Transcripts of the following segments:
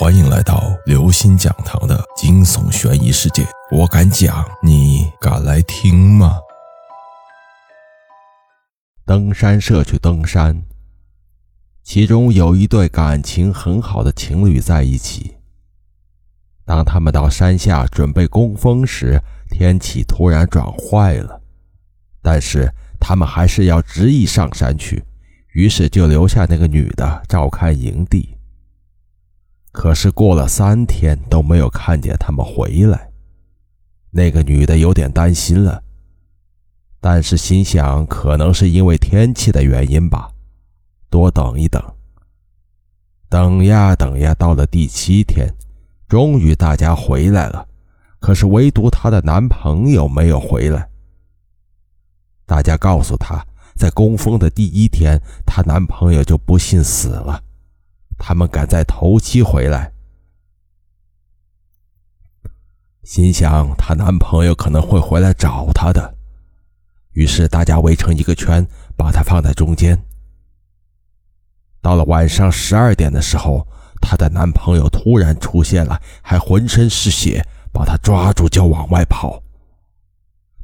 欢迎来到刘星讲堂的惊悚悬疑世界。我敢讲，你敢来听吗？登山社去登山，其中有一对感情很好的情侣在一起。当他们到山下准备供风时，天气突然转坏了，但是他们还是要执意上山去，于是就留下那个女的照看营地。可是过了三天都没有看见他们回来，那个女的有点担心了，但是心想可能是因为天气的原因吧，多等一等。等呀等呀，到了第七天，终于大家回来了，可是唯独她的男朋友没有回来。大家告诉她，在攻锋的第一天，她男朋友就不幸死了。他们赶在头七回来，心想她男朋友可能会回来找她的，于是大家围成一个圈，把她放在中间。到了晚上十二点的时候，她的男朋友突然出现了，还浑身是血，把她抓住就往外跑。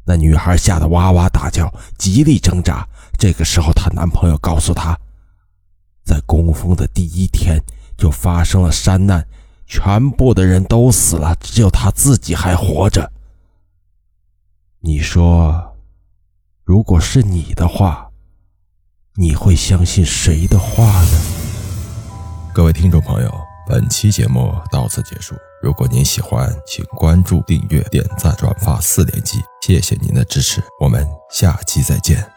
那女孩吓得哇哇大叫，极力挣扎。这个时候，她男朋友告诉她。供奉的第一天就发生了山难，全部的人都死了，只有他自己还活着。你说，如果是你的话，你会相信谁的话呢？各位听众朋友，本期节目到此结束。如果您喜欢，请关注、订阅、点赞、转发四连击，谢谢您的支持，我们下期再见。